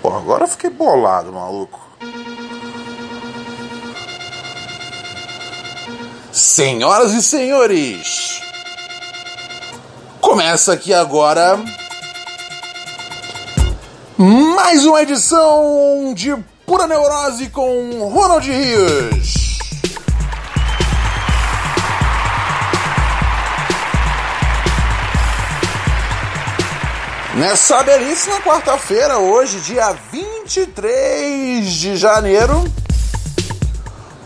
Pô, agora eu fiquei bolado, maluco. Senhoras e senhores, começa aqui agora mais uma edição de Pura Neurose com Ronald Rios. Nessa belíssima quarta-feira, hoje, dia 23 de janeiro.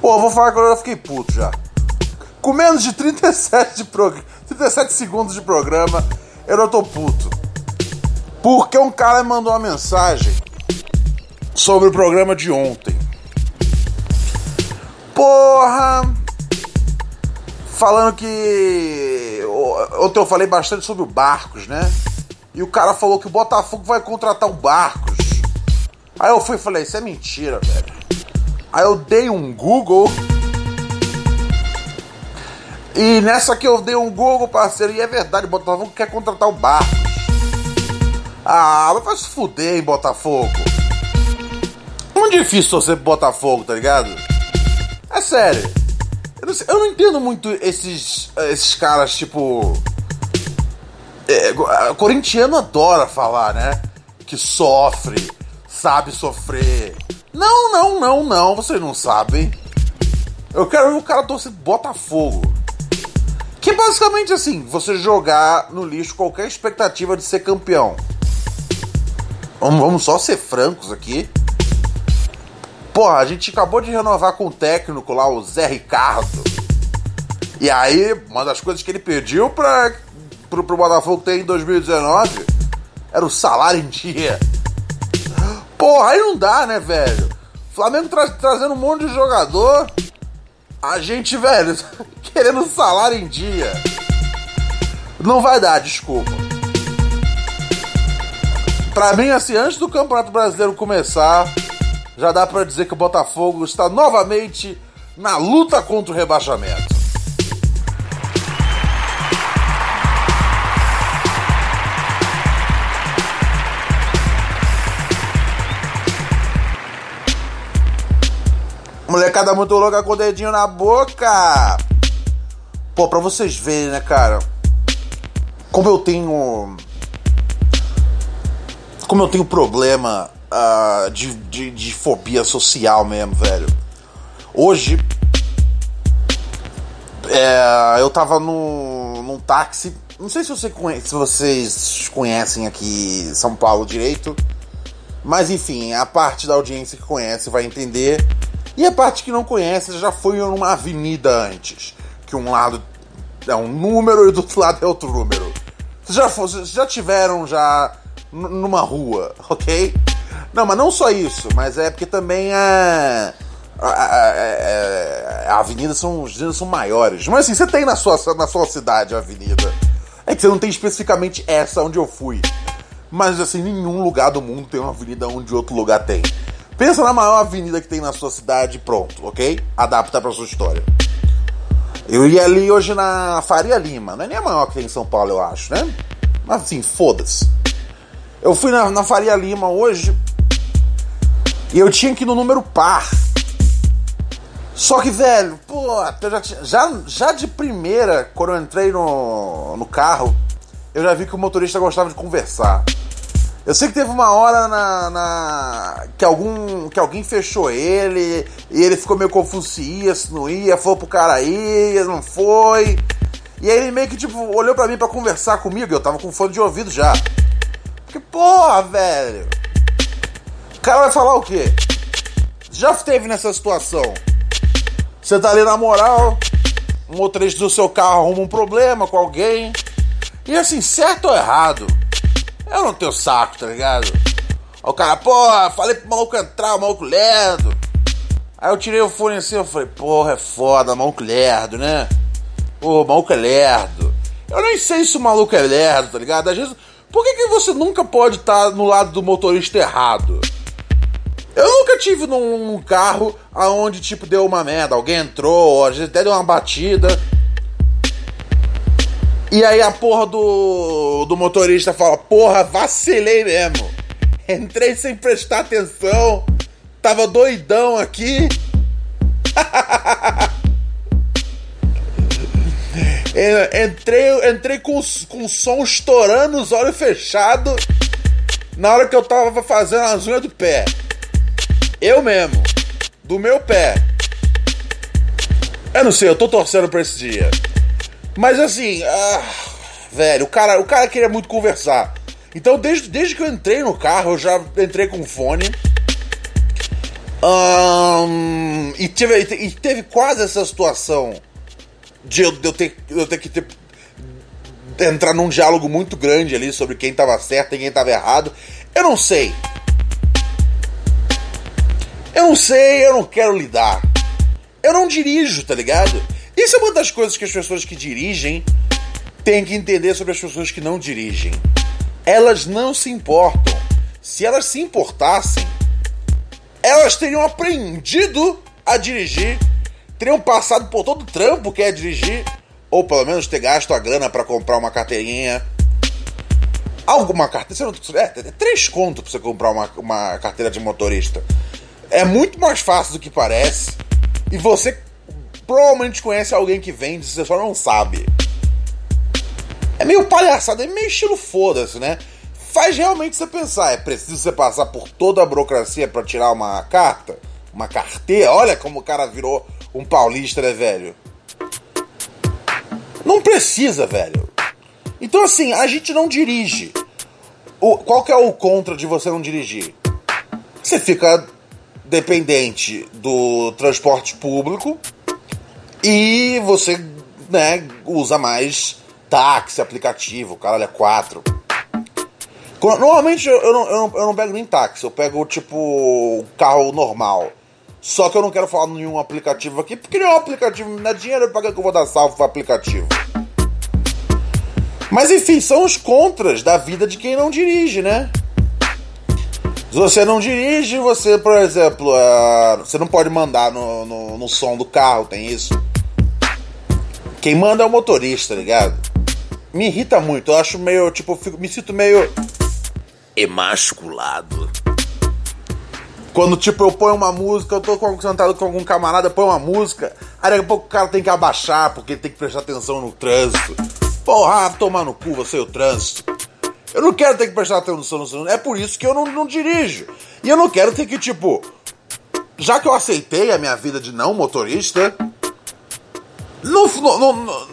Pô, vou falar que eu fiquei puto já. Com menos de 37, de prog... 37 segundos de programa, eu não tô puto. Porque um cara me mandou uma mensagem sobre o programa de ontem. Porra! Falando que. Ontem eu falei bastante sobre o Barcos, né? E o cara falou que o Botafogo vai contratar o Barcos. Aí eu fui e falei, isso é mentira, velho. Aí eu dei um Google. E nessa que eu dei um Google, parceiro, e é verdade, o Botafogo quer contratar o Barcos. Ah, mas vai se fuder, hein, Botafogo. Muito difícil torcer pro Botafogo, tá ligado? É sério. Eu não, sei- eu não entendo muito esses, esses caras, tipo. A- corintiano adora falar, né? Que sofre, sabe sofrer. Não, não, não, não, vocês não sabem. Eu quero ver o cara torcer Botafogo. Que basicamente assim, você jogar no lixo qualquer expectativa de ser campeão. Vamos, vamos só ser francos aqui. Porra, a gente acabou de renovar com o técnico lá, o Zé Ricardo. E aí, uma das coisas que ele pediu pra, pro, pro Botafogo ter em 2019 era o salário em dia. Porra, aí não dá, né, velho? Flamengo tra- trazendo um monte de jogador. A gente, velho, querendo salário em dia. Não vai dar, desculpa. Pra mim, assim, antes do Campeonato Brasileiro começar, já dá pra dizer que o Botafogo está novamente na luta contra o rebaixamento. Molecada muito louca com o dedinho na boca. Pô, pra vocês verem, né, cara? Como eu tenho. Como eu tenho problema ah, de, de, de fobia social mesmo, velho. Hoje. é, eu tava no, num táxi. Não sei se, você conhe- se vocês conhecem aqui São Paulo direito. Mas enfim, a parte da audiência que conhece vai entender. E a parte que não conhece já foi numa avenida antes. Que um lado é um número e do outro lado é outro número. Vocês já, já tiveram já numa rua, ok? Não, mas não só isso, mas é porque também é. A, a, a- a avenida são, são maiores. Mas assim, você tem na sua, na sua cidade a avenida. É que você não tem especificamente essa onde eu fui. Mas assim, nenhum lugar do mundo tem uma avenida onde outro lugar tem. Pensa na maior avenida que tem na sua cidade, pronto, ok? Adapta pra sua história. Eu ia ali hoje na Faria Lima, não é nem a maior que tem em São Paulo, eu acho, né? Mas assim, foda-se. Eu fui na, na Faria Lima hoje e eu tinha que ir no número par. Só que, velho, pô, eu já, já, já de primeira, quando eu entrei no, no carro, eu já vi que o motorista gostava de conversar. Eu sei que teve uma hora na, na- que algum que alguém fechou ele e ele ficou meio confuso se ia, se não ia, falou pro cara ir, não foi. E aí ele meio que tipo olhou pra mim pra conversar comigo, eu tava com fone de ouvido já. Porque porra, velho. O cara vai falar o quê? Já esteve nessa situação? Você tá ali na moral, um motorista do seu carro arruma um problema com alguém. E assim, certo ou errado, eu não tenho saco, tá ligado? Aí o cara, porra, falei pro maluco entrar, o maluco lerdo. Aí eu tirei o fone assim, eu falei, porra, é foda, maluco lerdo, né? Pô, maluco é lerdo. Eu nem sei se o maluco é lerdo, tá ligado? Às vezes, por que, que você nunca pode estar no lado do motorista errado? Eu nunca tive num, num carro aonde, tipo, deu uma merda. Alguém entrou, às vezes até deu uma batida. E aí a porra do, do motorista fala, porra, vacilei mesmo. Entrei sem prestar atenção. Tava doidão aqui. entrei, entrei com, com o som estourando, os olhos fechados. Na hora que eu tava fazendo as unhas do pé. Eu mesmo. Do meu pé. Eu não sei, eu tô torcendo pra esse dia. Mas assim, ah, velho, o cara, o cara queria muito conversar. Então, desde, desde que eu entrei no carro, eu já entrei com fone. Um, e, teve, e teve quase essa situação de eu, de eu, ter, eu ter que ter, entrar num diálogo muito grande ali sobre quem tava certo e quem tava errado. Eu não sei. Eu não sei, eu não quero lidar. Eu não dirijo, tá ligado? Isso é uma das coisas que as pessoas que dirigem têm que entender sobre as pessoas que não dirigem. Elas não se importam. Se elas se importassem, elas teriam aprendido a dirigir, teriam passado por todo o trampo que é dirigir, ou pelo menos ter gasto a grana para comprar uma carteirinha. Alguma carteira. É, é três contos pra você comprar uma, uma carteira de motorista. É muito mais fácil do que parece. E você provavelmente conhece alguém que vende, você só não sabe. É meio palhaçada, é meio estilo foda-se, né? Faz realmente você pensar, é preciso você passar por toda a burocracia para tirar uma carta? Uma carteira? Olha como o cara virou um paulista, né, velho? Não precisa, velho. Então, assim, a gente não dirige. O, qual que é o contra de você não dirigir? Você fica dependente do transporte público e você né, usa mais táxi, aplicativo, caralho, é quatro. Normalmente eu não, eu, não, eu não pego nem táxi, eu pego tipo carro normal. Só que eu não quero falar nenhum aplicativo aqui, porque nenhum aplicativo me dá dinheiro para que eu vou dar salvo pro aplicativo. Mas enfim, são os contras da vida de quem não dirige, né? Se você não dirige, você, por exemplo, uh, você não pode mandar no, no, no, som do carro, tem isso. Quem manda é o motorista, tá ligado? Me irrita muito, eu acho meio, tipo, fico, me sinto meio emasculado. Quando, tipo, eu ponho uma música, eu tô sentado com algum camarada, põe uma música, aí daqui a pouco o cara tem que abaixar porque tem que prestar atenção no trânsito. Porra, tomar no cu você o trânsito. Eu não quero ter que prestar atenção no celular. É por isso que eu não, não dirijo. E eu não quero ter que, tipo. Já que eu aceitei a minha vida de não motorista, não, não, não,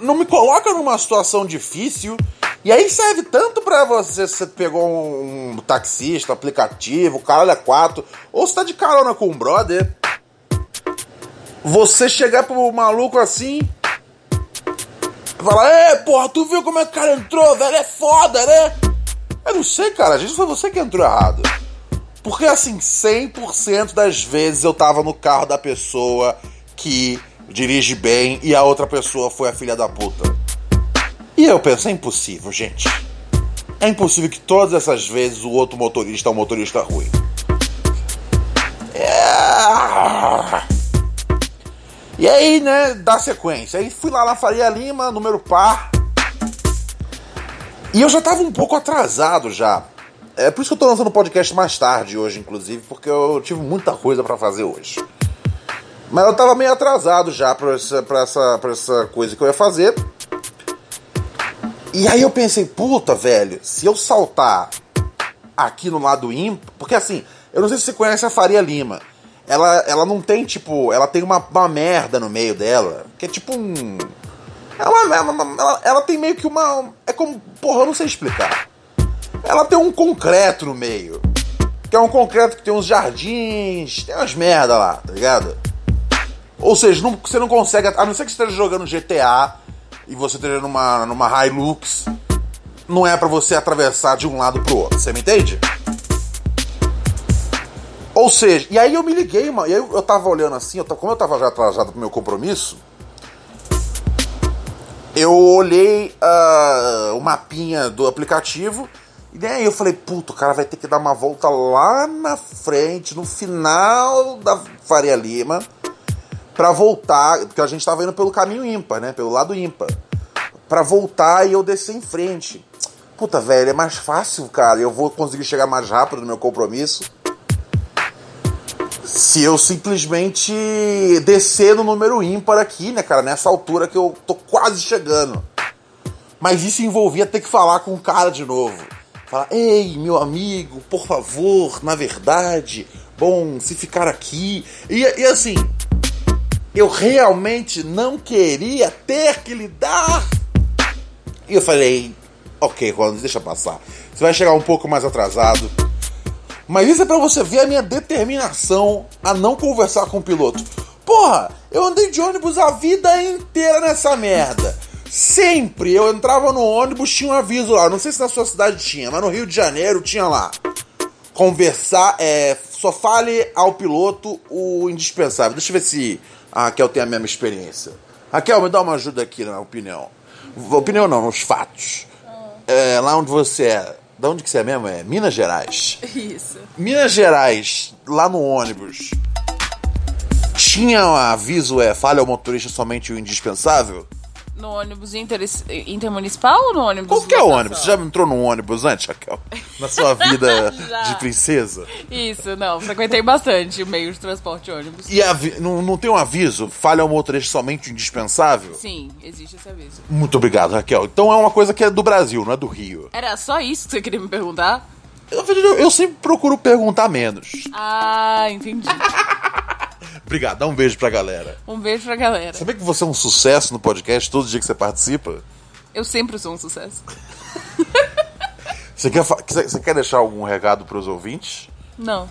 não me coloca numa situação difícil. E aí serve tanto para você, você pegou um, um taxista, aplicativo, caralho é quatro, ou você tá de carona com um brother. Você chegar pro maluco assim, Fala, é, porra, tu viu como é que o cara entrou, velho? É foda, né? Eu não sei, cara, a gente foi você que entrou errado. Porque assim, 100% das vezes eu tava no carro da pessoa que dirige bem e a outra pessoa foi a filha da puta. E eu penso, é impossível, gente. É impossível que todas essas vezes o outro motorista é um motorista ruim. É... E aí, né, dá sequência. Aí fui lá na Faria Lima, número par. E eu já tava um pouco atrasado já. É por isso que eu tô lançando o podcast mais tarde hoje, inclusive, porque eu tive muita coisa para fazer hoje. Mas eu tava meio atrasado já pra essa, pra, essa, pra essa coisa que eu ia fazer. E aí eu pensei, puta, velho, se eu saltar aqui no lado ímpar. Porque assim, eu não sei se você conhece a Faria Lima ela, ela não tem, tipo, ela tem uma, uma merda no meio dela, que é tipo um. Ela, ela, ela, ela tem meio que uma. É como. Porra, eu não sei explicar. Ela tem um concreto no meio. Que é um concreto que tem uns jardins, tem umas merda lá, tá ligado? Ou seja, não, você não consegue. A não ser que você esteja jogando GTA e você esteja numa, numa Hilux, não é para você atravessar de um lado pro outro. Você me entende? Ou seja, e aí eu me liguei, mano. E aí eu tava olhando assim, eu, como eu tava já atrasado pro meu compromisso, eu olhei uh, o mapinha do aplicativo e daí eu falei, puto, o cara vai ter que dar uma volta lá na frente, no final da Faria Lima, pra voltar, porque a gente tava indo pelo caminho ímpar, né? Pelo lado ímpar. Pra voltar e eu descer em frente. Puta, velho, é mais fácil, cara. Eu vou conseguir chegar mais rápido no meu compromisso se eu simplesmente descer no número ímpar aqui, né, cara, nessa altura que eu tô quase chegando. Mas isso envolvia ter que falar com o cara de novo. Falar, ei, meu amigo, por favor, na verdade, bom, se ficar aqui. E, e assim, eu realmente não queria ter que lidar. E eu falei, ok, Ronald, deixa passar. Você vai chegar um pouco mais atrasado mas isso é para você ver a minha determinação a não conversar com o piloto. Porra, eu andei de ônibus a vida inteira nessa merda. Sempre eu entrava no ônibus, tinha um aviso lá. Não sei se na sua cidade tinha, mas no Rio de Janeiro tinha lá. Conversar, é, só fale ao piloto o indispensável. Deixa eu ver se a Raquel tem a mesma experiência. Raquel, me dá uma ajuda aqui na opinião. Opinião não, nos fatos. É, lá onde você é, da onde que você é mesmo? É Minas Gerais. Isso. Minas Gerais, lá no ônibus, tinha um aviso, é, falha ao motorista somente o indispensável? No ônibus inter, intermunicipal ou no ônibus? Qualquer ônibus. Você já entrou num ônibus antes, Raquel? Na sua vida de princesa? Isso, não. Frequentei bastante o meio de transporte ônibus. E não, não tem um aviso? Falha ao motorista somente o indispensável? Sim, existe esse aviso. Muito obrigado, Raquel. Então é uma coisa que é do Brasil, não é do Rio. Era só isso que você queria me perguntar? Eu, eu sempre procuro perguntar menos. Ah, entendi. Obrigado, dá um beijo pra galera. Um beijo pra galera. Sabia que você é um sucesso no podcast todo dia que você participa? Eu sempre sou um sucesso. você, quer, você quer deixar algum recado pros ouvintes? Não.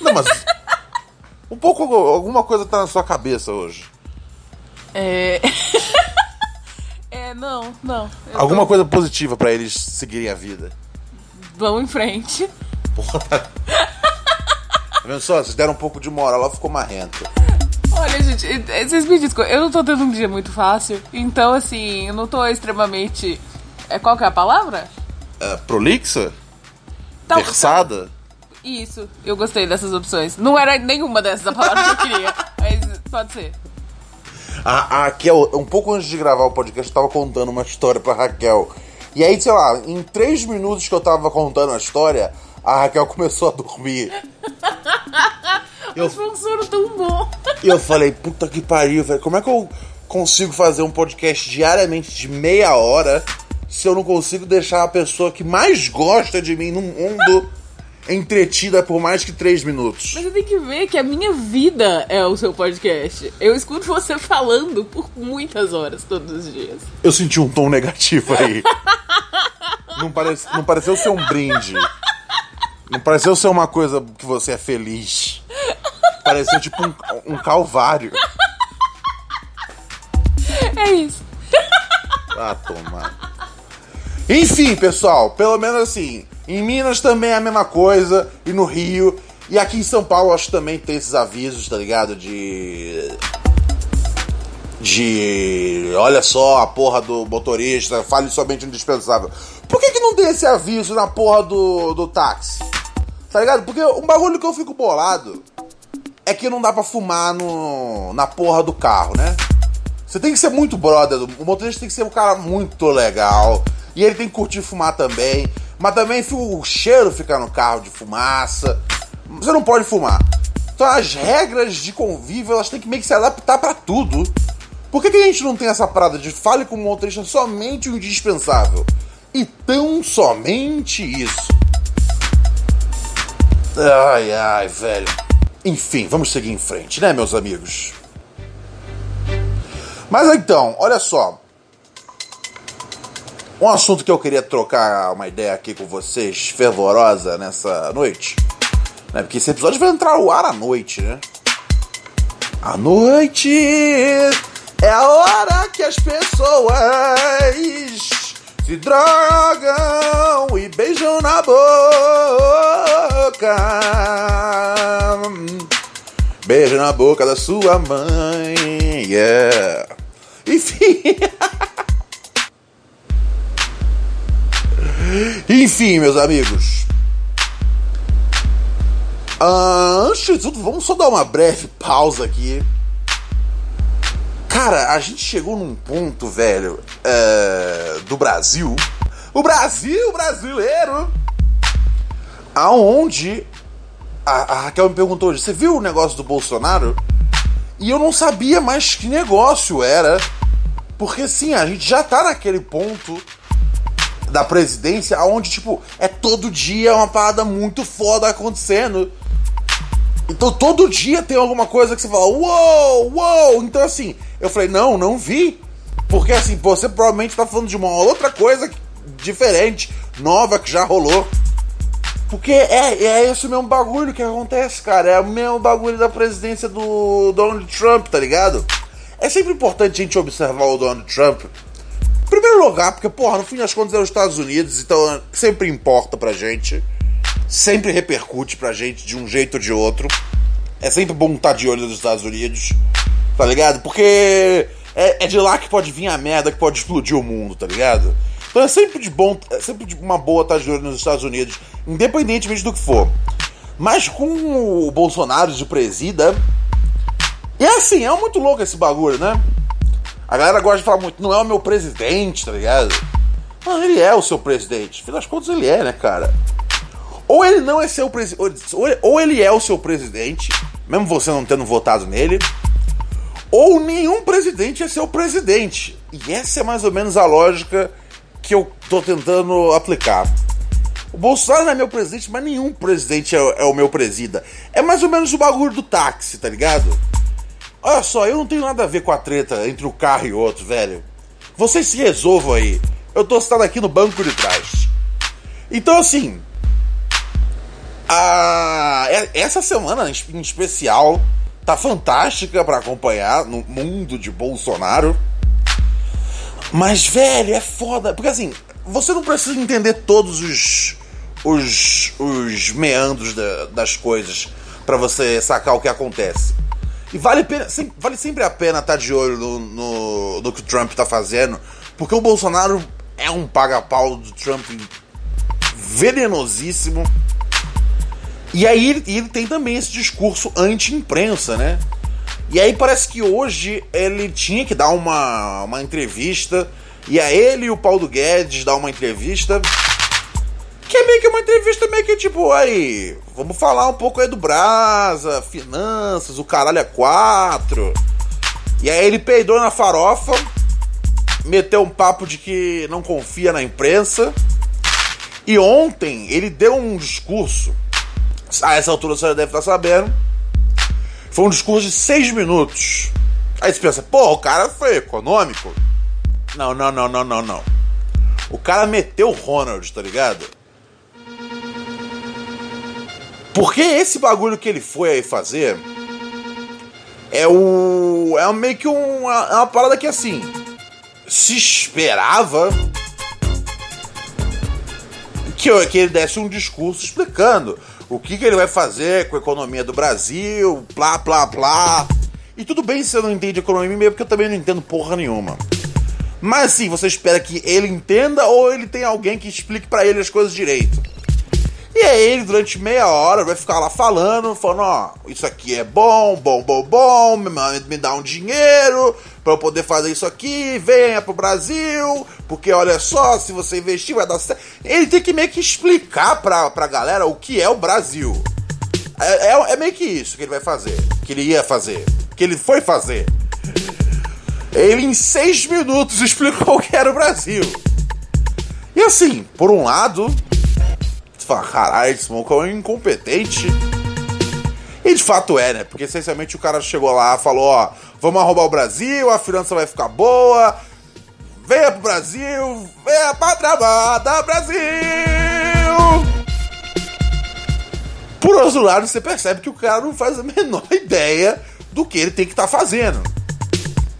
Não, mas. um pouco. Alguma coisa tá na sua cabeça hoje. É. é, não, não. Alguma tô... coisa positiva para eles seguirem a vida. Vão em frente. Porra. Tá vendo só? Vocês deram um pouco de moral, ela ficou marrenta. Olha, gente, vocês me desculpem, eu não tô tendo um dia muito fácil, então assim, eu não tô extremamente. É, qual que é a palavra? É, prolixa? Tal, Versada? Isso, eu gostei dessas opções. Não era nenhuma dessas a palavra que eu queria, mas pode ser. A, a Raquel, um pouco antes de gravar o podcast, eu tava contando uma história pra Raquel. E aí, sei lá, em três minutos que eu tava contando a história, a Raquel começou a dormir. Eu, um sono tão bom. E eu falei, puta que pariu, velho. Como é que eu consigo fazer um podcast diariamente de meia hora se eu não consigo deixar a pessoa que mais gosta de mim no mundo entretida por mais que três minutos? Mas você tem que ver que a minha vida é o seu podcast. Eu escuto você falando por muitas horas todos os dias. Eu senti um tom negativo aí. não, parece, não pareceu ser um brinde. Não pareceu ser uma coisa que você é feliz. Pareceu tipo um, um calvário. É isso. Ah, tomar. Enfim, pessoal, pelo menos assim, em Minas também é a mesma coisa, e no Rio. E aqui em São Paulo acho que também tem esses avisos, tá ligado? De. De. Olha só, a porra do motorista, fale somente indispensável. Por que, que não tem esse aviso na porra do, do táxi? Tá ligado? Porque um bagulho que eu fico bolado é que não dá pra fumar no, na porra do carro, né? Você tem que ser muito brother, o motorista tem que ser um cara muito legal. E ele tem que curtir fumar também. Mas também o cheiro ficar no carro de fumaça. Você não pode fumar. Então as regras de convívio elas têm que meio que se adaptar para tudo. Por que, que a gente não tem essa parada de fale com o motorista somente o indispensável? E tão somente isso. Ai, ai, velho. Enfim, vamos seguir em frente, né, meus amigos? Mas então, olha só. Um assunto que eu queria trocar uma ideia aqui com vocês, fervorosa nessa noite. Né? Porque esse episódio vai entrar ao ar à noite, né? A noite é a hora que as pessoas se drogam e beijam na boca. Beijo na boca da sua mãe. Yeah. Enfim. Enfim, meus amigos. Ah, antes de tudo, vamos só dar uma breve pausa aqui. Cara, a gente chegou num ponto, velho, é, do Brasil. O Brasil brasileiro! Aonde a, a Raquel me perguntou: você viu o negócio do Bolsonaro? E eu não sabia mais que negócio era. Porque sim, a gente já tá naquele ponto da presidência onde, tipo, é todo dia uma parada muito foda acontecendo. Então todo dia tem alguma coisa que você fala, uou, uou. Então assim, eu falei, não, não vi. Porque assim, você provavelmente tá falando de uma outra coisa diferente, nova que já rolou. Porque é, é esse mesmo bagulho que acontece, cara. É o mesmo bagulho da presidência do Donald Trump, tá ligado? É sempre importante a gente observar o Donald Trump. Em primeiro lugar, porque, porra, no fim das contas é os Estados Unidos, então sempre importa pra gente. Sempre repercute pra gente de um jeito ou de outro. É sempre bom estar de olho nos Estados Unidos, tá ligado? Porque é, é de lá que pode vir a merda que pode explodir o mundo, tá ligado? Então é sempre de bom, é sempre de uma boa estar de olho nos Estados Unidos, independentemente do que for. Mas com o Bolsonaro de presida. E é assim, é muito louco esse bagulho, né? A galera gosta de falar muito, não é o meu presidente, tá ligado? Mas ele é o seu presidente. Afinal das contas, ele é, né, cara? Ou ele não é seu presidente. Ou ele é o seu presidente, mesmo você não tendo votado nele. Ou nenhum presidente é seu presidente. E essa é mais ou menos a lógica que eu tô tentando aplicar. O Bolsonaro não é meu presidente, mas nenhum presidente é, é, o meu presida. É mais ou menos o bagulho do táxi, tá ligado? Olha só, eu não tenho nada a ver com a treta entre o carro e outro, velho. Vocês se resolvam aí. Eu tô sentado aqui no banco de trás. Então, assim. A... Essa semana em especial tá fantástica para acompanhar no mundo de Bolsonaro. Mas, velho, é foda. Porque assim, você não precisa entender todos os. os, os meandros da, das coisas para você sacar o que acontece. E vale, pena, sempre, vale sempre a pena estar tá de olho no, no, no que o Trump tá fazendo, porque o Bolsonaro é um paga-pau do Trump venenosíssimo. E aí ele, ele tem também esse discurso anti-imprensa, né? E aí parece que hoje ele tinha que dar uma, uma entrevista. E a ele e o Paulo Guedes dar uma entrevista. Que é meio que uma entrevista meio que tipo, aí, vamos falar um pouco aí do Brasa, finanças, o caralho é quatro. E aí ele peidou na farofa, meteu um papo de que não confia na imprensa. E ontem ele deu um discurso. A essa altura você já deve estar sabendo foi um discurso de seis minutos. Aí você pensa, pô, o cara foi econômico. Não, não, não, não, não, não. O cara meteu o Ronald, tá ligado? Porque esse bagulho que ele foi aí fazer é o. É meio que um, é uma parada que assim. Se esperava que, que ele desse um discurso explicando o que, que ele vai fazer com a economia do Brasil, plá, plá, plá. E tudo bem se você não entende economia porque eu também não entendo porra nenhuma. Mas sim, você espera que ele entenda ou ele tem alguém que explique para ele as coisas direito. E aí ele, durante meia hora, vai ficar lá falando, falando, ó, isso aqui é bom, bom, bom, bom, me, me dá um dinheiro para eu poder fazer isso aqui, venha pro Brasil, porque olha só, se você investir vai dar certo. Ele tem que meio que explicar pra, pra galera o que é o Brasil. É, é, é meio que isso que ele vai fazer, que ele ia fazer, que ele foi fazer. Ele em seis minutos explicou o que era o Brasil. E assim, por um lado, fala, caralho, esse maluco é um incompetente. E de fato é, né? Porque essencialmente o cara chegou lá falou, ó, vamos roubar o Brasil, a finança vai ficar boa, venha pro Brasil, venha pra trabalhar, Brasil! Por outro lado, você percebe que o cara não faz a menor ideia do que ele tem que estar tá fazendo.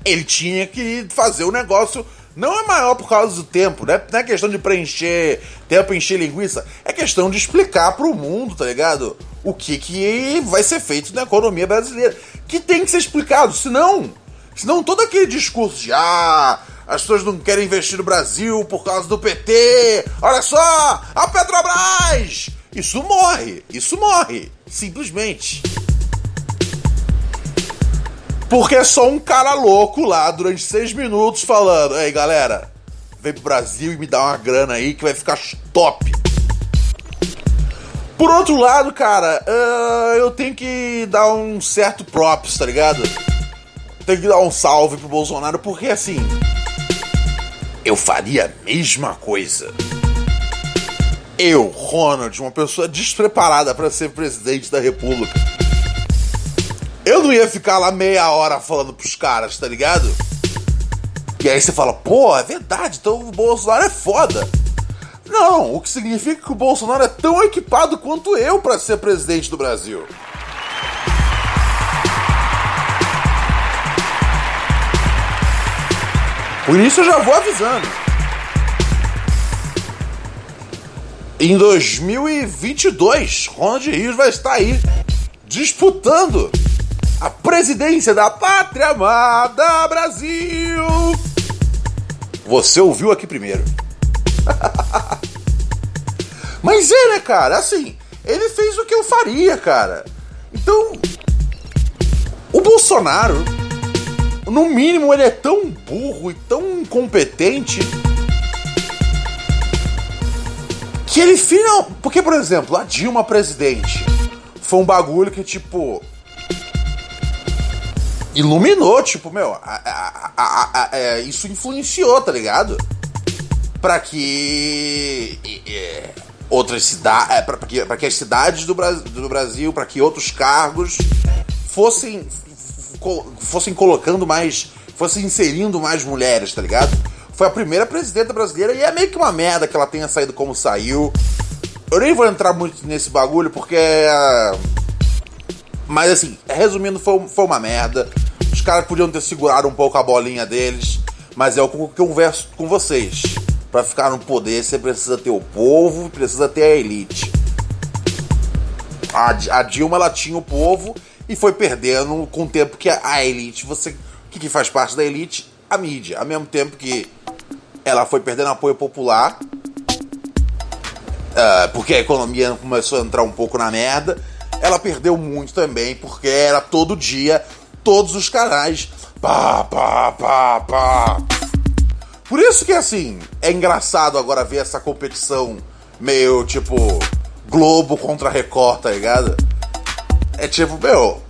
Ele tinha que fazer o negócio não é maior por causa do tempo, né? Não é questão de preencher tempo, encher linguiça. É questão de explicar pro mundo, tá ligado? o que, que vai ser feito na economia brasileira. Que tem que ser explicado, senão, senão todo aquele discurso de ah, as pessoas não querem investir no Brasil por causa do PT, olha só, a Petrobras! Isso morre, isso morre, simplesmente. Porque é só um cara louco lá durante seis minutos falando: Ei galera, vem pro Brasil e me dá uma grana aí que vai ficar top. Por outro lado, cara, uh, eu tenho que dar um certo props, tá ligado? Tenho que dar um salve pro Bolsonaro, porque assim. Eu faria a mesma coisa. Eu, Ronald, uma pessoa despreparada para ser presidente da República. Eu não ia ficar lá meia hora falando pros caras, tá ligado? E aí você fala, pô, é verdade, então o Bolsonaro é foda. Não, o que significa que o Bolsonaro é tão equipado quanto eu para ser presidente do Brasil. Por isso eu já vou avisando. Em 2022, Ronald Rios vai estar aí disputando a presidência da pátria amada Brasil. Você ouviu aqui primeiro. Mas é, cara? Assim, ele fez o que eu faria, cara. Então, o Bolsonaro, no mínimo, ele é tão burro e tão incompetente que ele final. Porque, por exemplo, a Dilma presidente foi um bagulho que, tipo. Iluminou, tipo, meu, a, a, a, é, isso influenciou, tá ligado? Para que outras cidades, é, para que, que as cidades do, Bra do Brasil, para que outros cargos fossem fossem colocando mais, fossem inserindo mais mulheres, tá ligado? Foi a primeira presidenta brasileira e é meio que uma merda que ela tenha saído como saiu. Eu nem vou entrar muito nesse bagulho porque. É, mas assim, resumindo, foi, foi uma merda. Os caras podiam ter segurado um pouco a bolinha deles. Mas é o que eu converso com vocês. Para ficar no poder, você precisa ter o povo, precisa ter a elite. A, a Dilma ela tinha o povo e foi perdendo com o tempo que a, elite, você. Que, que faz parte da elite? A mídia. Ao mesmo tempo que ela foi perdendo apoio popular. Uh, porque a economia começou a entrar um pouco na merda. Ela perdeu muito também, porque era todo dia, todos os canais. Pá, pá, pá, pá. Por isso que, assim, é engraçado agora ver essa competição meio tipo Globo contra Record, tá ligado? É tipo, meu.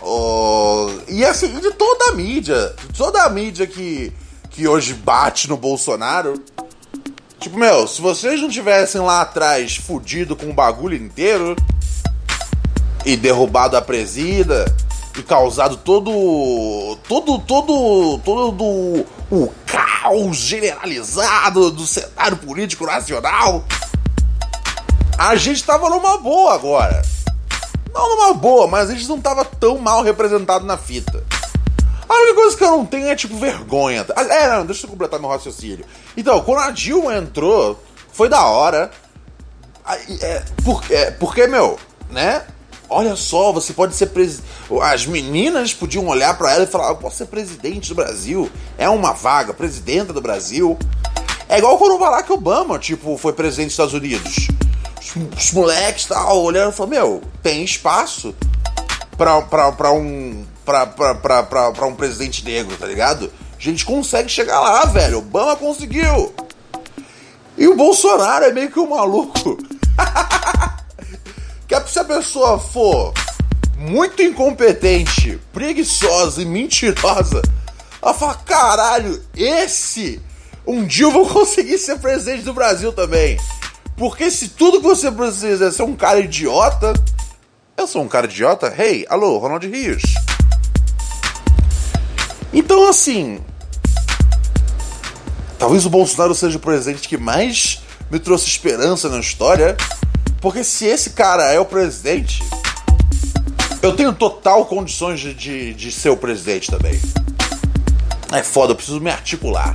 Oh, e assim, de toda a mídia, de toda a mídia que que hoje bate no Bolsonaro. Tipo, meu, se vocês não tivessem lá atrás fudido com o bagulho inteiro e derrubado a presida e causado todo todo todo todo o caos generalizado do cenário político nacional, a gente tava numa boa agora. Não numa boa, mas a gente não tava tão mal representado na fita. A única coisa que eu não tenho é, tipo, vergonha. É, não, deixa eu completar meu raciocínio. Então, quando a Dilma entrou, foi da hora. É, porque, é, porque, meu, né? Olha só, você pode ser presidente. As meninas podiam olhar para ela e falar: Eu posso ser presidente do Brasil. É uma vaga, presidenta do Brasil. É igual quando o Barack Obama, tipo, foi presidente dos Estados Unidos. Os, moleques tal, olhando e falaram: Meu, tem espaço pra, pra, pra um pra, pra, pra, pra, pra um presidente negro, tá ligado? A gente consegue chegar lá, velho. Obama conseguiu. E o Bolsonaro é meio que um maluco. que é se a pessoa for muito incompetente, preguiçosa e mentirosa, ela fala: caralho, esse um dia eu vou conseguir ser presidente do Brasil também. Porque se tudo que você precisa é ser um cara idiota, eu sou um cara idiota? Hey, alô, Ronald Rios. Então, assim. Talvez o Bolsonaro seja o presidente que mais me trouxe esperança na história. Porque se esse cara é o presidente, eu tenho total condições de, de, de ser o presidente também. É foda, eu preciso me articular.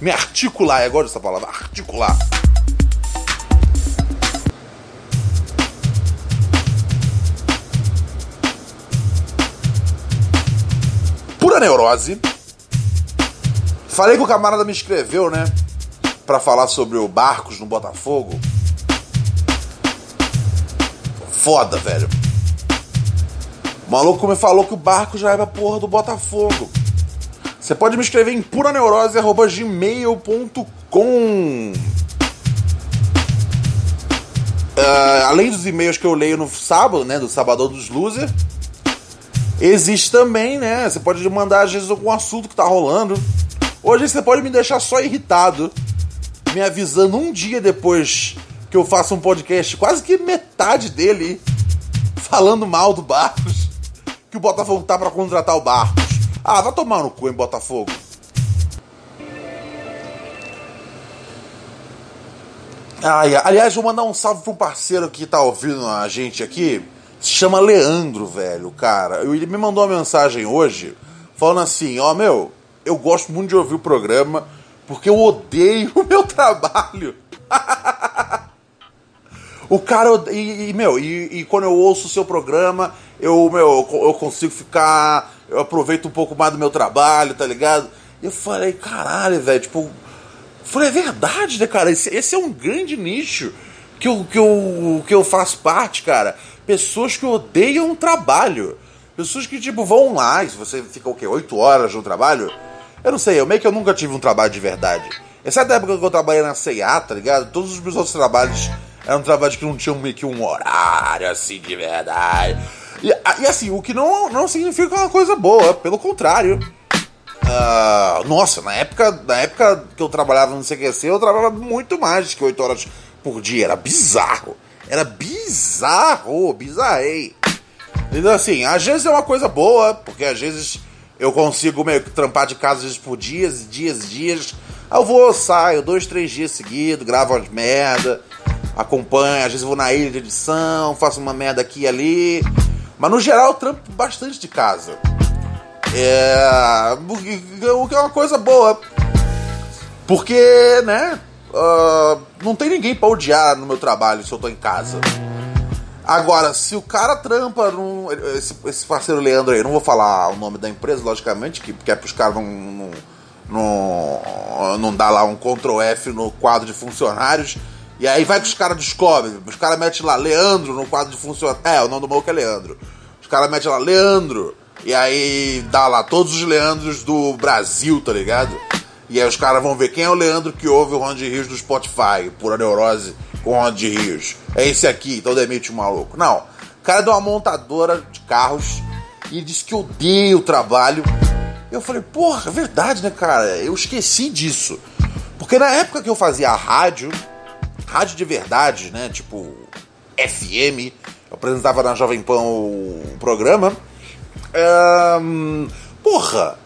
Me articular, eu gosto dessa palavra, articular. Pura neurose. Falei que o camarada me escreveu, né? Pra falar sobre o Barcos no Botafogo. Foda, velho. O maluco me falou que o Barcos já é pra porra do Botafogo. Você pode me escrever em puraneurose.gmail.com Ah, Além dos e-mails que eu leio no sábado, né? Do Sabadão dos Loser. Existe também, né? Você pode mandar às vezes algum assunto que tá rolando. Hoje você pode me deixar só irritado. Me avisando um dia depois que eu faço um podcast, quase que metade dele, falando mal do Barcos. Que o Botafogo tá pra contratar o Barcos. Ah, vai tomar no cu, em Botafogo. Ai, aliás, vou mandar um salve pra um parceiro que tá ouvindo a gente aqui. Se chama Leandro, velho, cara. Ele me mandou uma mensagem hoje falando assim: Ó, meu, eu gosto muito de ouvir o programa porque eu odeio o meu trabalho. O cara, e, e, meu, e, e quando eu ouço o seu programa, eu, meu, eu, eu consigo ficar, eu aproveito um pouco mais do meu trabalho, tá ligado? E eu falei, caralho, velho, tipo, falei, é verdade, né, cara? Esse, esse é um grande nicho que eu, que, eu, que eu faço parte, cara. Pessoas que odeiam o trabalho. Pessoas que, tipo, vão lá, e você fica o quê? Oito horas no trabalho? Eu não sei, eu meio que eu nunca tive um trabalho de verdade. Essa é da época que eu trabalhei na CIA, tá ligado? Todos os meus outros trabalhos eram trabalhos que não tinham meio que um horário assim de verdade. E, e assim, o que não, não significa uma coisa boa, pelo contrário. Ah, nossa, na época, na época que eu trabalhava no CQC, eu trabalhava muito mais que 8 horas por dia. Era bizarro. Era bizarro, bizarrei. Então, assim, às vezes é uma coisa boa, porque às vezes eu consigo meio que trampar de casa às vezes por dias, dias, dias. Aí eu vou, saio dois, três dias seguidos, gravo umas merda, acompanho, às vezes vou na ilha de edição, faço uma merda aqui e ali. Mas no geral eu trampo bastante de casa. É. O que é uma coisa boa. Porque, né? ah, não tem ninguém pra odiar no meu trabalho se eu tô em casa. Agora, se o cara trampa num. Esse, esse parceiro Leandro aí, não vou falar o nome da empresa, logicamente, que, que é pros caras não, não, não, não dar lá um Ctrl F no quadro de funcionários. E aí vai que os caras descobrem. Os caras metem lá Leandro no quadro de funcionários. É, o nome do maluco é Leandro. Os caras metem lá Leandro. E aí dá lá todos os Leandros do Brasil, tá ligado? E aí os caras vão ver quem é o Leandro que ouve o Ronald Rios do Spotify, pura neurose com o Ronald Rios. É esse aqui, então demite o maluco. Não, o cara é de uma montadora de carros e disse que odeia o trabalho. Eu falei, porra, é verdade, né, cara? Eu esqueci disso. Porque na época que eu fazia rádio, rádio de verdade, né? Tipo, FM, apresentava na Jovem Pan o programa. porra,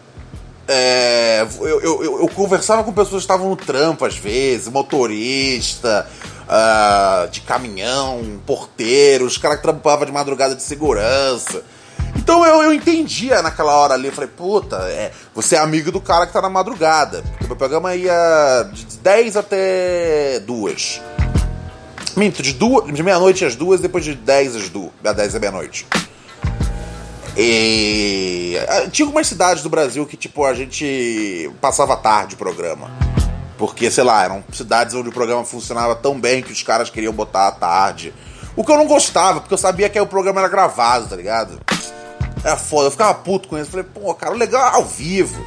é, eu, eu, eu, conversava com pessoas que estavam no trampo às vezes, motorista, ah, de caminhão, porteiro, os caras que trampavam de madrugada de segurança. Então eu, eu entendia naquela hora ali, eu falei, puta, é, você é amigo do cara que tá na madrugada. Porque meu programa ia de 10 até 2. Minto, de, duas, de meia-noite às duas, depois de 10 às duas. Da 10 à meia-noite. E. ah, Tinha algumas cidades do Brasil que, tipo, a gente passava tarde o programa. Porque, sei lá, eram cidades onde o programa funcionava tão bem que os caras queriam botar à tarde. O que eu não gostava, porque eu sabia que aí o programa era gravado, tá ligado? Era foda, eu ficava puto com isso. Falei, pô, cara, legal é ao vivo.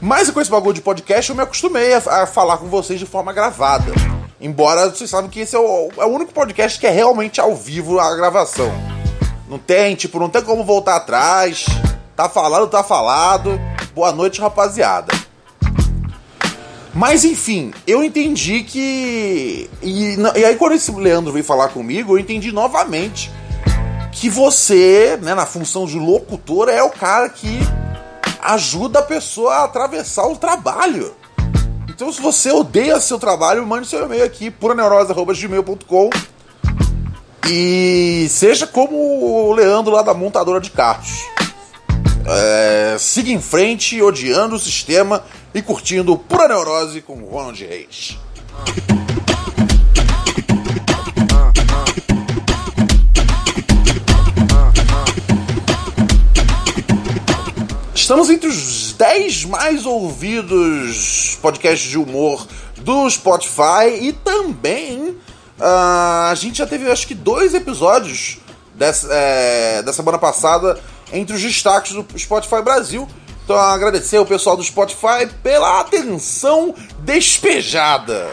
Mas com esse bagulho de podcast, eu me acostumei a, a falar com vocês de forma gravada. Embora vocês sabem que esse é o, é o único podcast que é realmente ao vivo a gravação. Não tem, tipo, não tem como voltar atrás. Tá falado, tá falado. Boa noite, rapaziada. Mas enfim, eu entendi que. E, e aí, quando esse Leandro veio falar comigo, eu entendi novamente que você, né, na função de locutor, é o cara que ajuda a pessoa a atravessar o trabalho. Então, se você odeia seu trabalho, mande seu e-mail aqui, puraneurose.gmail.com e seja como o Leandro lá da montadora de carros. É, siga em frente, odiando o sistema e curtindo Pura Neurose com Ronald Reis. Estamos entre os 10 mais ouvidos podcasts de humor do Spotify e também ah, a gente já teve acho que dois episódios dessa, é, da semana passada entre os destaques do Spotify Brasil. Então agradecer ao pessoal do Spotify pela atenção despejada.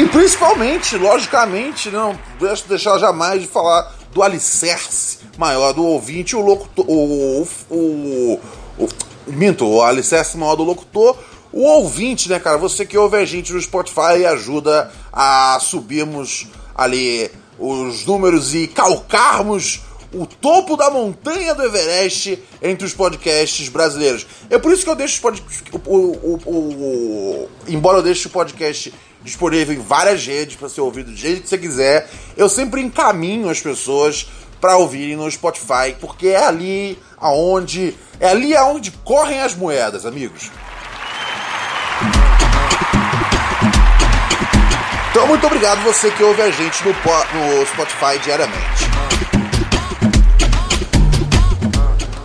E principalmente, logicamente, não deixa deixar jamais de falar do alicerce maior do ouvinte, o locutor. O, o, o, minto, o alicerce maior do locutor, o ouvinte, né, cara? Você que ouve a gente no Spotify e ajuda a subirmos ali os números e calcarmos o topo da montanha do Everest entre os podcasts brasileiros. É por isso que eu deixo os podcasts. O, o- o- embora eu deixe o podcast disponível em várias redes para ser ouvido do jeito que você quiser, eu sempre encaminho as pessoas para ouvirem no Spotify, porque é ali aonde. É ali aonde correm as moedas, amigos. Então, muito obrigado você que ouve a gente no, no Spotify diariamente.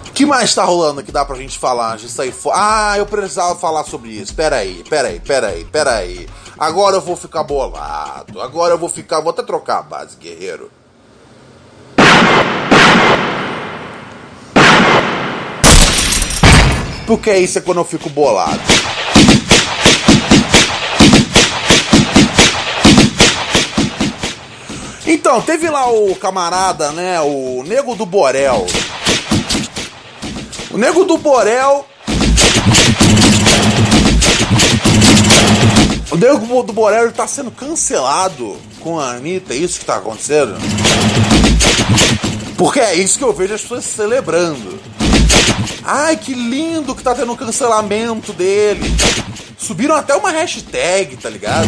O que mais tá rolando que dá pra gente falar antes de sair fora? Ah, eu precisava falar sobre isso. Pera aí, pera aí, pera aí, pera aí. Agora eu vou ficar bolado. Agora eu vou ficar. Vou até trocar a base, guerreiro. Porque isso é quando eu fico bolado. Então, teve lá o camarada, né? O Nego do Borel. O Nego do Borel. O Nego do Borel tá sendo cancelado com a Anitta, é isso que tá acontecendo? Porque é isso que eu vejo as pessoas celebrando. Ai, que lindo que tá tendo um cancelamento dele. Subiram até uma hashtag, tá ligado?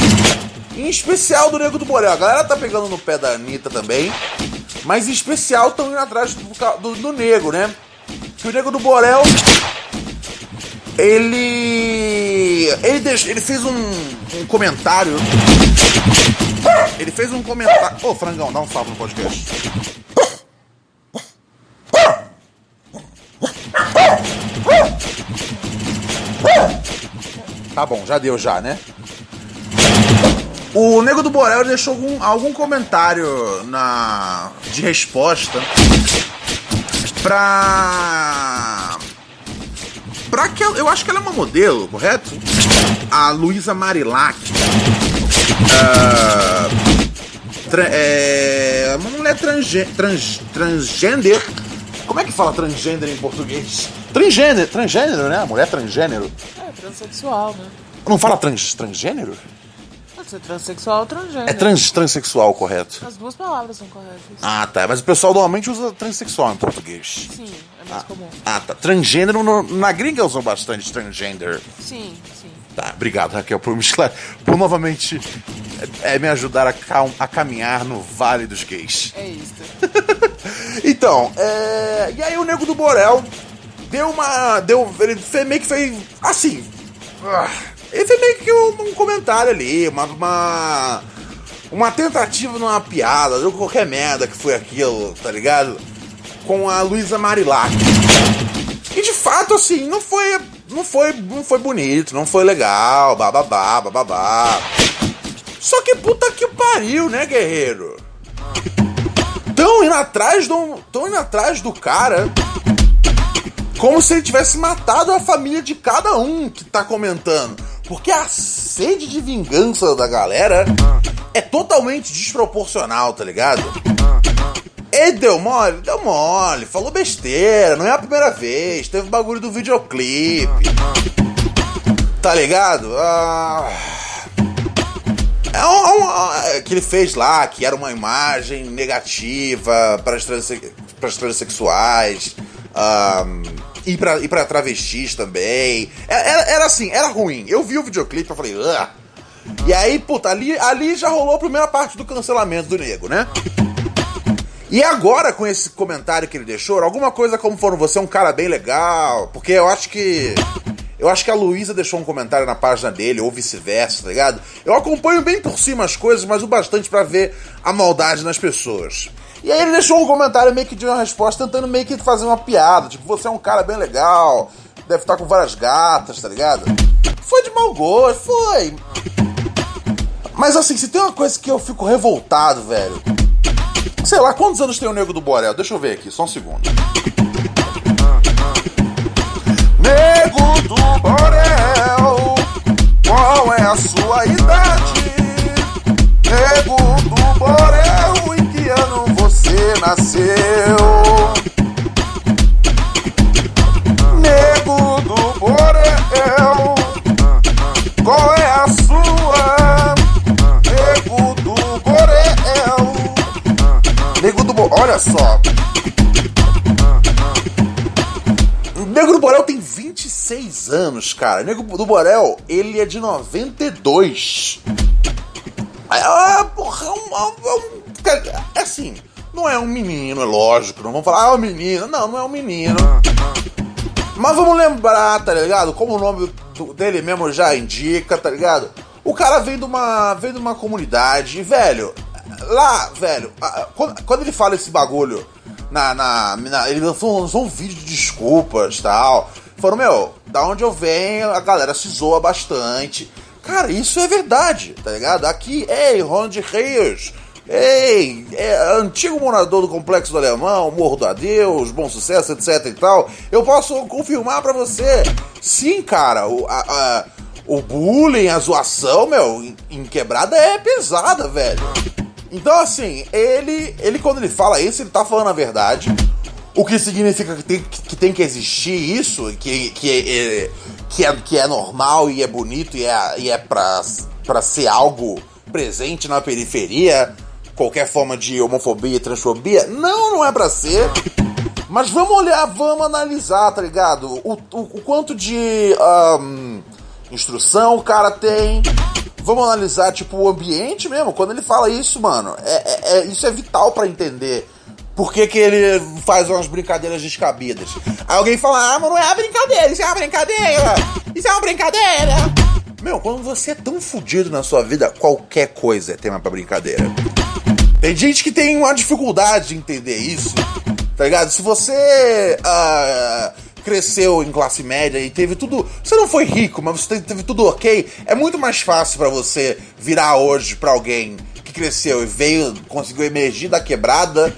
Em especial do Nego do Borel. A galera tá pegando no pé da Anitta também. Mas em especial estão indo atrás do, do, do Nego, né? Que o Nego do Borel. Ele. Ele, ele fez um, um comentário. Ele fez um comentário. Ô, Frangão, dá um salve no podcast. Tá bom, já deu já, né? O Nego do Borel deixou algum, algum comentário na de resposta pra. Pra que eu acho que ela é uma modelo, correto? A Luísa Marilac. Tra- é uma mulher transge, trans, transgender. Como é que fala transgender em português? Transgênero, transgênero, né? Mulher transgênero. É, transexual, né? Não fala trans, transgênero? Pode ser transexual ou transgênero. É trans, transexual, correto? As duas palavras são corretas. Ah, tá. Mas o pessoal normalmente usa transexual em português. Sim, mais comum. Ah, tá. Transgênero, no- na gringa usam bastante transgender. Sim, sim. Tá, obrigado, Raquel, por me esclare- por novamente é, me ajudar a, cal- a caminhar no Vale dos Gays. É isso. Então, é, e aí o Nego do Borel deu uma. Deu, ele fez, meio que fez. Assim. ah, Ele fez meio que um, um comentário ali, uma, uma. Uma tentativa numa piada, deu qualquer merda que foi aquilo, tá ligado? Com a Luísa Marilac. E de fato, assim, não foi. Não foi, não foi bonito, não foi legal, bababá, bababá. Só que puta que pariu, né, guerreiro? Tão indo atrás do. Tão indo atrás do cara. Como se ele tivesse matado a família de cada um que tá comentando. Porque a sede de vingança da galera é totalmente desproporcional, tá ligado? Deu mole? Deu mole. Falou besteira. Não é a primeira vez. Teve bagulho do videoclipe. Tá ligado? Ah. É um, é um- é que ele fez lá, que era uma imagem negativa para as, transe- para as transexuais. ahn, e pra, e travestis também. Era, era- era assim, era ruim. Eu vi o videoclipe e falei, "Ugh." E aí, puta, ali, ali já rolou a primeira parte do cancelamento do nego, né? E agora, com esse comentário que ele deixou, alguma coisa como foram você é um cara bem legal, porque eu acho que. Eu acho que a Luísa deixou um comentário na página dele, ou vice-versa, tá ligado? Eu acompanho bem por cima as coisas, mas o bastante pra ver a maldade nas pessoas. E aí ele deixou um comentário meio que de uma resposta, tentando meio que fazer uma piada, tipo, você é um cara bem legal, deve estar com várias gatas, tá ligado? Foi de mau gosto, foi. Mas assim, se tem uma coisa que eu fico revoltado, velho. Sei lá, quantos anos tem o Nego do Borel? Deixa eu ver aqui, só um segundo. Nego do Borel, qual é a sua idade? Nego do Borel, em que ano você nasceu? Nego do Borel, olha só. O Nego do Borel tem 26 anos, cara. O Nego do Borel, ele é de 92. Ah, porra, é um, é um- é assim, não é um menino, é lógico. Não vamos falar, ah, é um menino. Não, não é um menino. Mas vamos lembrar, tá ligado? Como o nome dele mesmo já indica, tá ligado? O cara vem de uma, vem de uma comunidade, velho, lá, velho, quando, quando ele fala esse bagulho, na, na, na- ele lançou, lançou um vídeo de desculpas tal. Falou, meu, da onde eu venho, a galera se zoa bastante. Cara, isso é verdade, tá ligado? Aqui, ei, Ronald Reis, ei, é, antigo morador do Complexo do Alemão, Morro do Adeus, Bom Sucesso, etc e tal, eu posso confirmar pra você. Sim, cara, o, a- a- o bullying, a zoação, meu, em, em quebrada é pesada, velho. Então, assim, ele, ele quando ele fala isso, ele tá falando a verdade. O que significa que tem que, tem que existir isso, que, que, é, que, é, que é normal e é bonito e é, e é pra, pra ser algo presente na periferia, qualquer forma de homofobia e transfobia. Não, não é pra ser. Mas vamos olhar, vamos analisar, tá ligado? O, o, o quanto de ahn, instrução o cara tem. Vamos analisar, tipo, o ambiente mesmo. Quando ele fala isso, mano, é, é- é- isso é vital pra entender. Por que, que ele faz umas brincadeiras descabidas? Aí alguém fala, ah, mas não é uma brincadeira, isso é uma brincadeira! Isso é uma brincadeira! Meu, quando você é tão fudido na sua vida, qualquer coisa é tema pra brincadeira. Tem gente que tem uma dificuldade de entender isso, tá ligado? Se você ah, cresceu em classe média e teve tudo. Você não foi rico, mas você teve tudo ok, é muito mais fácil pra você virar hoje pra alguém que cresceu e veio, conseguiu emergir da quebrada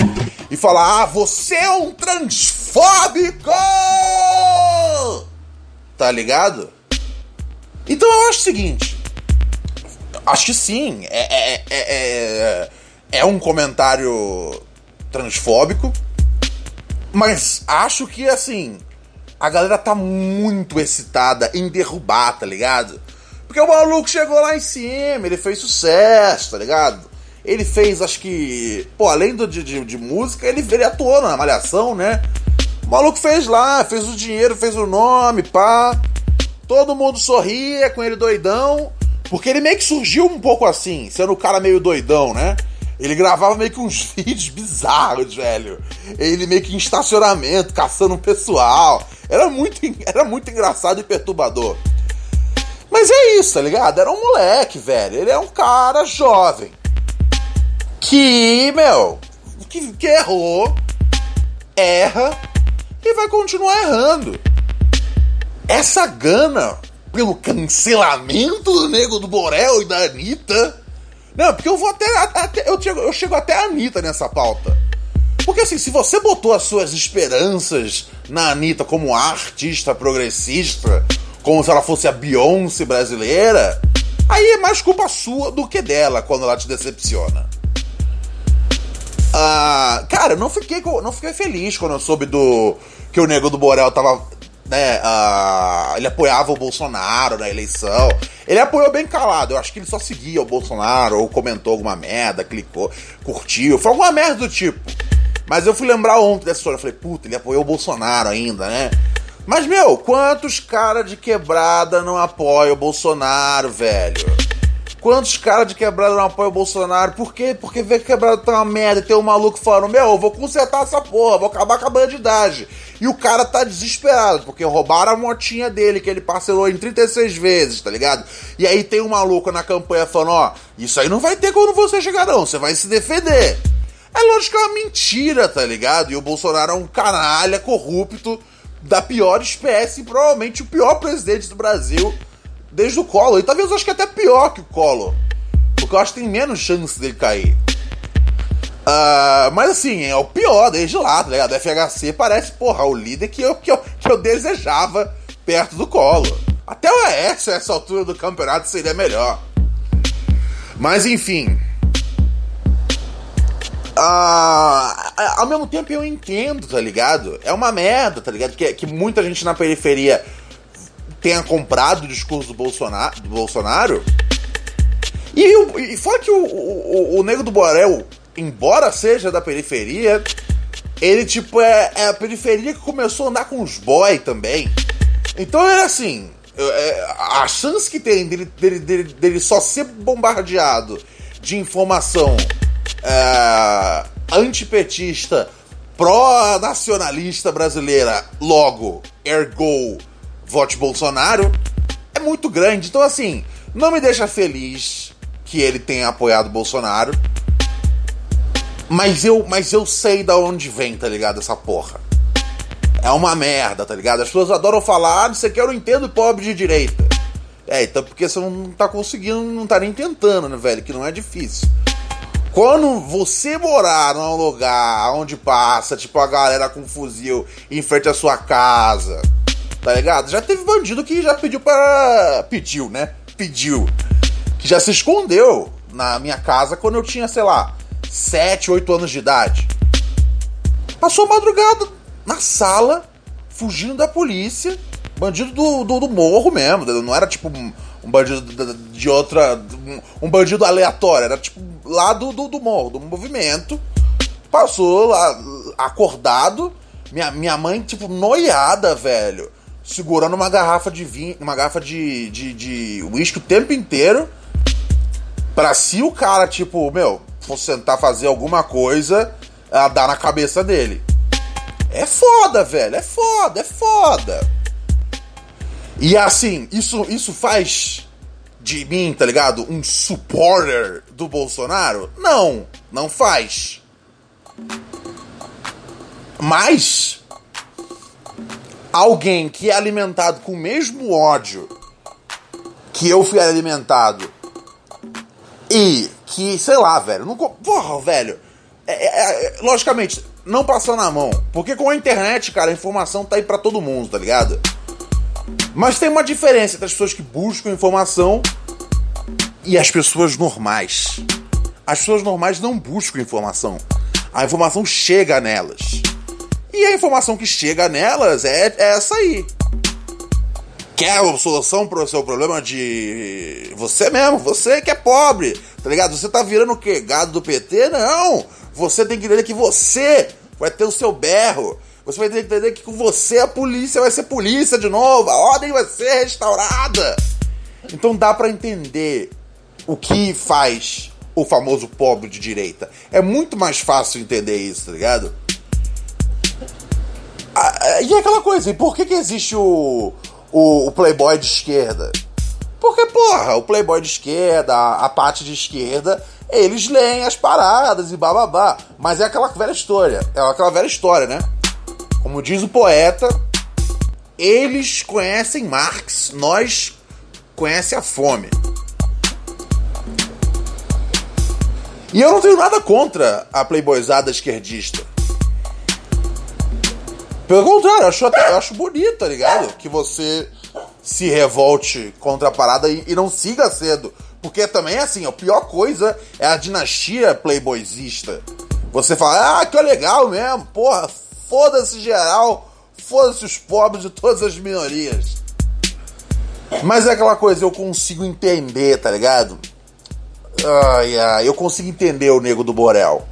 e falar: Ah, você é um transfóbico! Tá ligado? Então eu acho o seguinte. Acho que sim. É, é, é, é, é um comentário transfóbico. Mas acho que, assim, a galera tá muito excitada em derrubar, tá ligado? Porque o maluco chegou lá em cima, ele fez sucesso, tá ligado? Ele fez, acho que. Pô, além do, de, de, de música, ele, ele atuou na Malhação, né? O maluco fez lá, fez o dinheiro, fez o nome, pá. Todo mundo sorria com ele doidão. Porque ele meio que surgiu um pouco assim, sendo o cara meio doidão, né? Ele gravava meio que uns vídeos bizarros, velho. Ele meio que em estacionamento, caçando um pessoal. Era muito, era muito engraçado e perturbador. Mas é isso, tá ligado? Era um moleque, velho. Ele é um cara jovem. Que, meu, que, que errou, erra e vai continuar errando. Essa gana pelo cancelamento do Nego do Borel e da Anitta. Não, porque eu vou até. até eu, chego, eu chego até a Anitta nessa pauta. Porque assim, se você botou as suas esperanças na Anitta como artista progressista, como se ela fosse a Beyoncé brasileira, aí é mais culpa sua do que dela quando ela te decepciona. Ah, cara, não fiquei, não fiquei feliz quando eu soube do que o Nego do Borel tava né, uh, ele apoiava o Bolsonaro na eleição. Ele apoiou bem calado. Eu acho que ele só seguia o Bolsonaro ou comentou alguma merda, clicou, curtiu. Foi alguma merda do tipo. Mas eu fui lembrar ontem dessa história. Eu falei, puta, ele apoiou o Bolsonaro ainda, né? Mas, meu, quantos caras de quebrada não apoiam o Bolsonaro, velho? Quantos caras de quebrada não apoiam o Bolsonaro? Por quê? Porque vê que quebrada tá uma merda tem um maluco falando: Meu, eu vou consertar essa porra, vou acabar com a bandidagem. E o cara tá desesperado, porque roubaram a motinha dele, que ele parcelou em 36 vezes, tá ligado? E aí tem um maluco na campanha falando: Ó, isso aí não vai ter quando você chegar, não, você vai se defender. É lógico que é uma mentira, tá ligado? E o Bolsonaro é um canalha corrupto da pior espécie, provavelmente o pior presidente do Brasil desde o Collor. E talvez eu acho que é até pior que o Collor. Porque eu acho que tem menos chance dele cair. Uh, mas assim, é o pior desde lá, tá ligado? O FHC parece, porra, o líder que eu, que eu, que eu desejava perto do Collor. Até o Aécio, essa altura do campeonato, seria melhor. Mas enfim. Uh, ao mesmo tempo eu entendo, tá ligado? É uma merda, tá ligado? Que, que muita gente na periferia tenha comprado o discurso do Bolsonaro. Do Bolsonaro. E, e fora que o, o, o Nego do Borel, embora seja da periferia, ele, tipo, é, é a periferia que começou a andar com os boy também. Então é assim. É, a chance que tem dele, dele, dele, dele só ser bombardeado de informação é, antipetista, pró-nacionalista brasileira, logo, ergo, vote Bolsonaro, é muito grande. Então, assim, não me deixa feliz que ele tenha apoiado Bolsonaro. Mas eu, mas eu sei da onde vem, tá ligado? Essa porra. É uma merda, tá ligado? As pessoas adoram falar, ah, você quer eu não entendo pobre de direita. É, então porque você não tá conseguindo, não tá nem tentando, né, velho? Que não é difícil. Quando você morar num lugar onde passa, tipo, a galera com fuzil em frente à sua casa, tá ligado? Já teve bandido que já pediu para. Pediu, né? Pediu. Que já se escondeu na minha casa quando eu tinha, sei lá, 7, 8 anos de idade. Passou madrugada na sala, fugindo da polícia. Bandido do, do, do morro mesmo. Não era tipo um, um bandido de outra. Um, bandido aleatório. Era tipo lá do, do, do morro, do movimento. Passou lá acordado. Minha, minha mãe, tipo, noiada, velho segurando uma garrafa de vinho, uma garrafa de, de, de whisky o tempo inteiro. Pra se o cara, tipo, meu, for tentar fazer alguma coisa, a dar na cabeça dele. É foda, velho. É foda, é foda. E assim, isso, isso faz de mim, tá ligado? Um supporter do Bolsonaro? Não, não faz. Mas alguém que é alimentado com o mesmo ódio que eu fui alimentado e que, sei lá, velho, não. Porra, velho. É, é, é, logicamente, não passou na mão. Porque com a internet, cara, a informação tá aí pra todo mundo, tá ligado? Mas tem uma diferença entre as pessoas que buscam informação e as pessoas normais. As pessoas normais não buscam informação. A informação chega nelas. E a informação que chega nelas é, é essa aí. quer a solução pro seu problema de. Você mesmo, você que é pobre, tá ligado? Você tá virando o quê? Gado do PT? Não! Você tem que entender que você vai ter o seu berro. Você vai ter que entender que com você a polícia vai ser polícia de novo, a ordem vai ser restaurada. Então dá para entender o que faz o famoso pobre de direita. É muito mais fácil entender isso, tá ligado? Ah, e é aquela coisa, e por que, que existe o, o, o Playboy de esquerda? Porque, porra, o Playboy de esquerda, a, a parte de esquerda, eles leem as paradas e bababá. Mas é aquela velha história. É aquela velha história, né? Como diz o poeta, eles conhecem Marx, nós conhece a fome. E eu não tenho nada contra a playboyzada esquerdista. Pelo contrário, eu acho, eu acho bonito, tá ligado? Que você se revolte contra a parada e, e, não siga cedo. Porque também é assim, a pior coisa é a dinastia playboyzista. Você fala, ah, que legal mesmo, porra, foda-se geral, foda-se os pobres de todas as minorias. Mas é aquela coisa, eu consigo entender, tá ligado? Ai, ai, eu consigo entender o nego do Borel.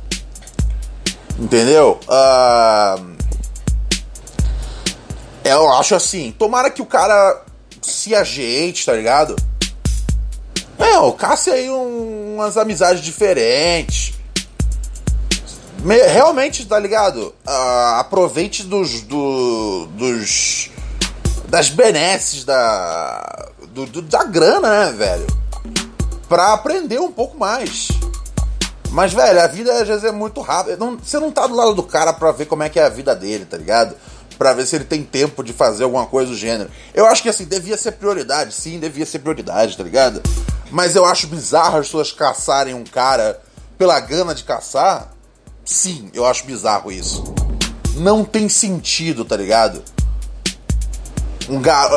Entendeu? Uh, eu acho assim, tomara que o cara se ajeite, tá ligado? É, o caça aí um, umas amizades diferentes. Me, realmente, tá ligado? Uh, aproveite dos, do, dos. das benesses da. Do, do, da grana, né, velho? Pra aprender um pouco mais. Mas, velho, a vida às vezes é muito rápida. Não, você não tá do lado do cara pra ver como é que é a vida dele, tá ligado? Para ver se ele tem tempo de fazer alguma coisa do gênero. Eu acho que assim, devia ser prioridade, sim, devia ser prioridade, tá ligado? Mas eu acho bizarro as pessoas caçarem um cara pela gana de caçar. Sim, eu acho bizarro isso. Não tem sentido, tá ligado? Um gar...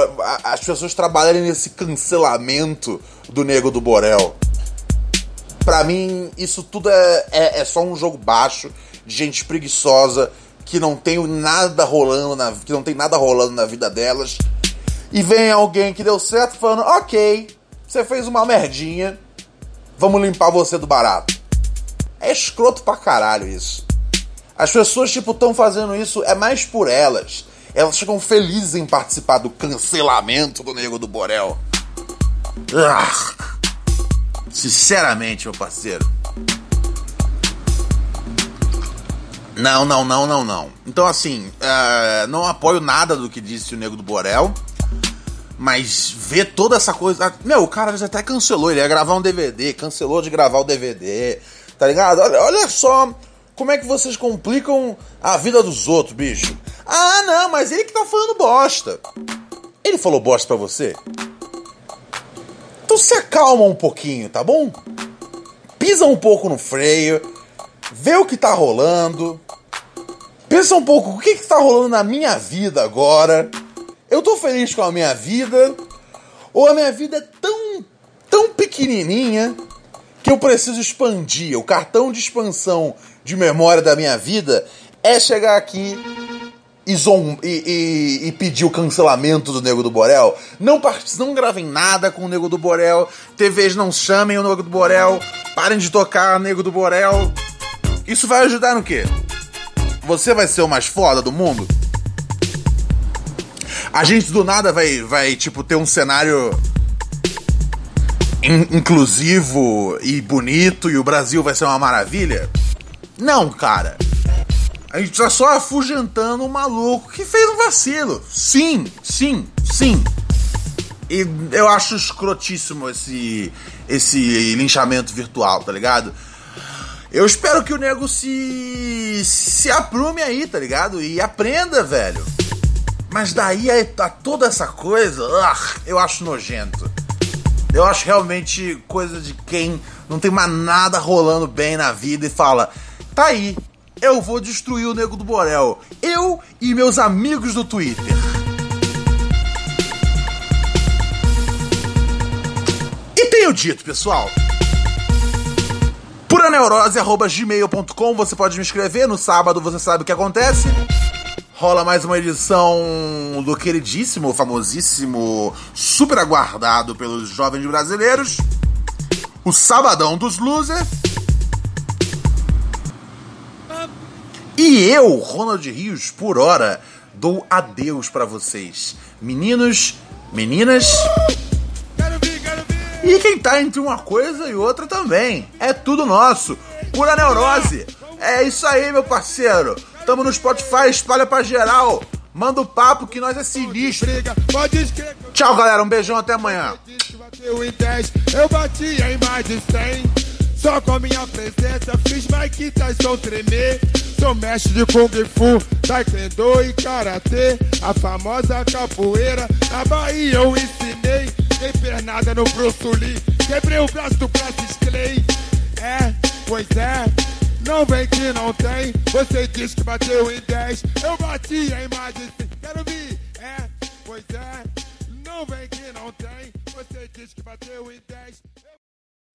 As pessoas trabalharem nesse cancelamento do nego do Borel. Pra mim, isso tudo é, é, é só um jogo baixo de gente preguiçosa que não tem nada rolando na, que não tem nada rolando na vida delas. E vem alguém que deu certo falando: "OK, você fez uma merdinha. Vamos limpar você do barato". É escroto pra caralho isso. As pessoas tipo estão fazendo isso é mais por elas. Elas ficam felizes em participar do cancelamento do Nego do Borel. Ah, sinceramente, meu parceiro. Não, não, não, não, não. Então, assim, uh, não apoio nada do que disse o Nego do Borel. Mas ver toda essa coisa. Meu, o cara já até cancelou. Ele ia gravar um DVD, cancelou de gravar o DVD. Tá ligado? Olha, olha só como é que vocês complicam a vida dos outros, bicho. Ah, não, mas ele que tá falando bosta. Ele falou bosta pra você? Então se acalma um pouquinho, tá bom? Pisa um pouco no freio vê o que tá rolando. Pensa um pouco, o que que tá rolando na minha vida agora? Eu tô feliz com a minha vida? Ou a minha vida é tão, tão pequenininha que eu preciso expandir? O cartão de expansão de memória da minha vida é chegar aqui e, e, e, e, pedir o cancelamento do Nego do Borel. Não, não gravem nada com o Nego do Borel. TVs não chamem o Nego do Borel. Parem de tocar Nego do Borel. Isso vai ajudar no quê? Você vai ser o mais foda do mundo? A gente do nada vai, vai tipo, ter um cenário in inclusivo e bonito e o Brasil vai ser uma maravilha? Não, cara. A gente tá só afugentando um maluco que fez um vacilo. Sim, sim, sim. E eu acho escrotíssimo esse, esse linchamento virtual, tá ligado? Eu espero que o nego se. se aprume aí, tá ligado? E aprenda, velho. Mas daí a, toda essa coisa, uh, eu acho nojento. Eu acho realmente coisa de quem não tem mais nada rolando bem na vida e fala: tá aí, eu vou destruir o nego do Borel. Eu e meus amigos do Twitter. E tenho dito, pessoal puraneurose.gmail.com Você pode me escrever, no sábado você sabe o que acontece. rola mais uma edição do queridíssimo, famosíssimo, super aguardado pelos jovens brasileiros, o Sabadão dos Losers. E eu, Ronald Rios, por hora, dou adeus para vocês, meninos, meninas. E quem tá entre uma coisa e outra também. É tudo nosso. Pura neurose. É isso aí, meu parceiro. Tamo no Spotify, espalha pra geral. Manda o papo que nós é sinistro. Tchau, galera. Um beijão até amanhã. Eu bati em mais de 100. Só com minha presença fiz Mike Tyson tremer. Sou mestre de Kung Fu, Taekwondo e Karatê. A famosa capoeira, na Bahia eu ensinei. Dei pernada no Bruce Lee, quebrei o braço do Francis Clay. É, pois é, não vem que não tem. Você diz que bateu em 10, eu bati em mais de 100. Quero vir, é, pois é, não vem que não tem. Você diz que bateu em 10.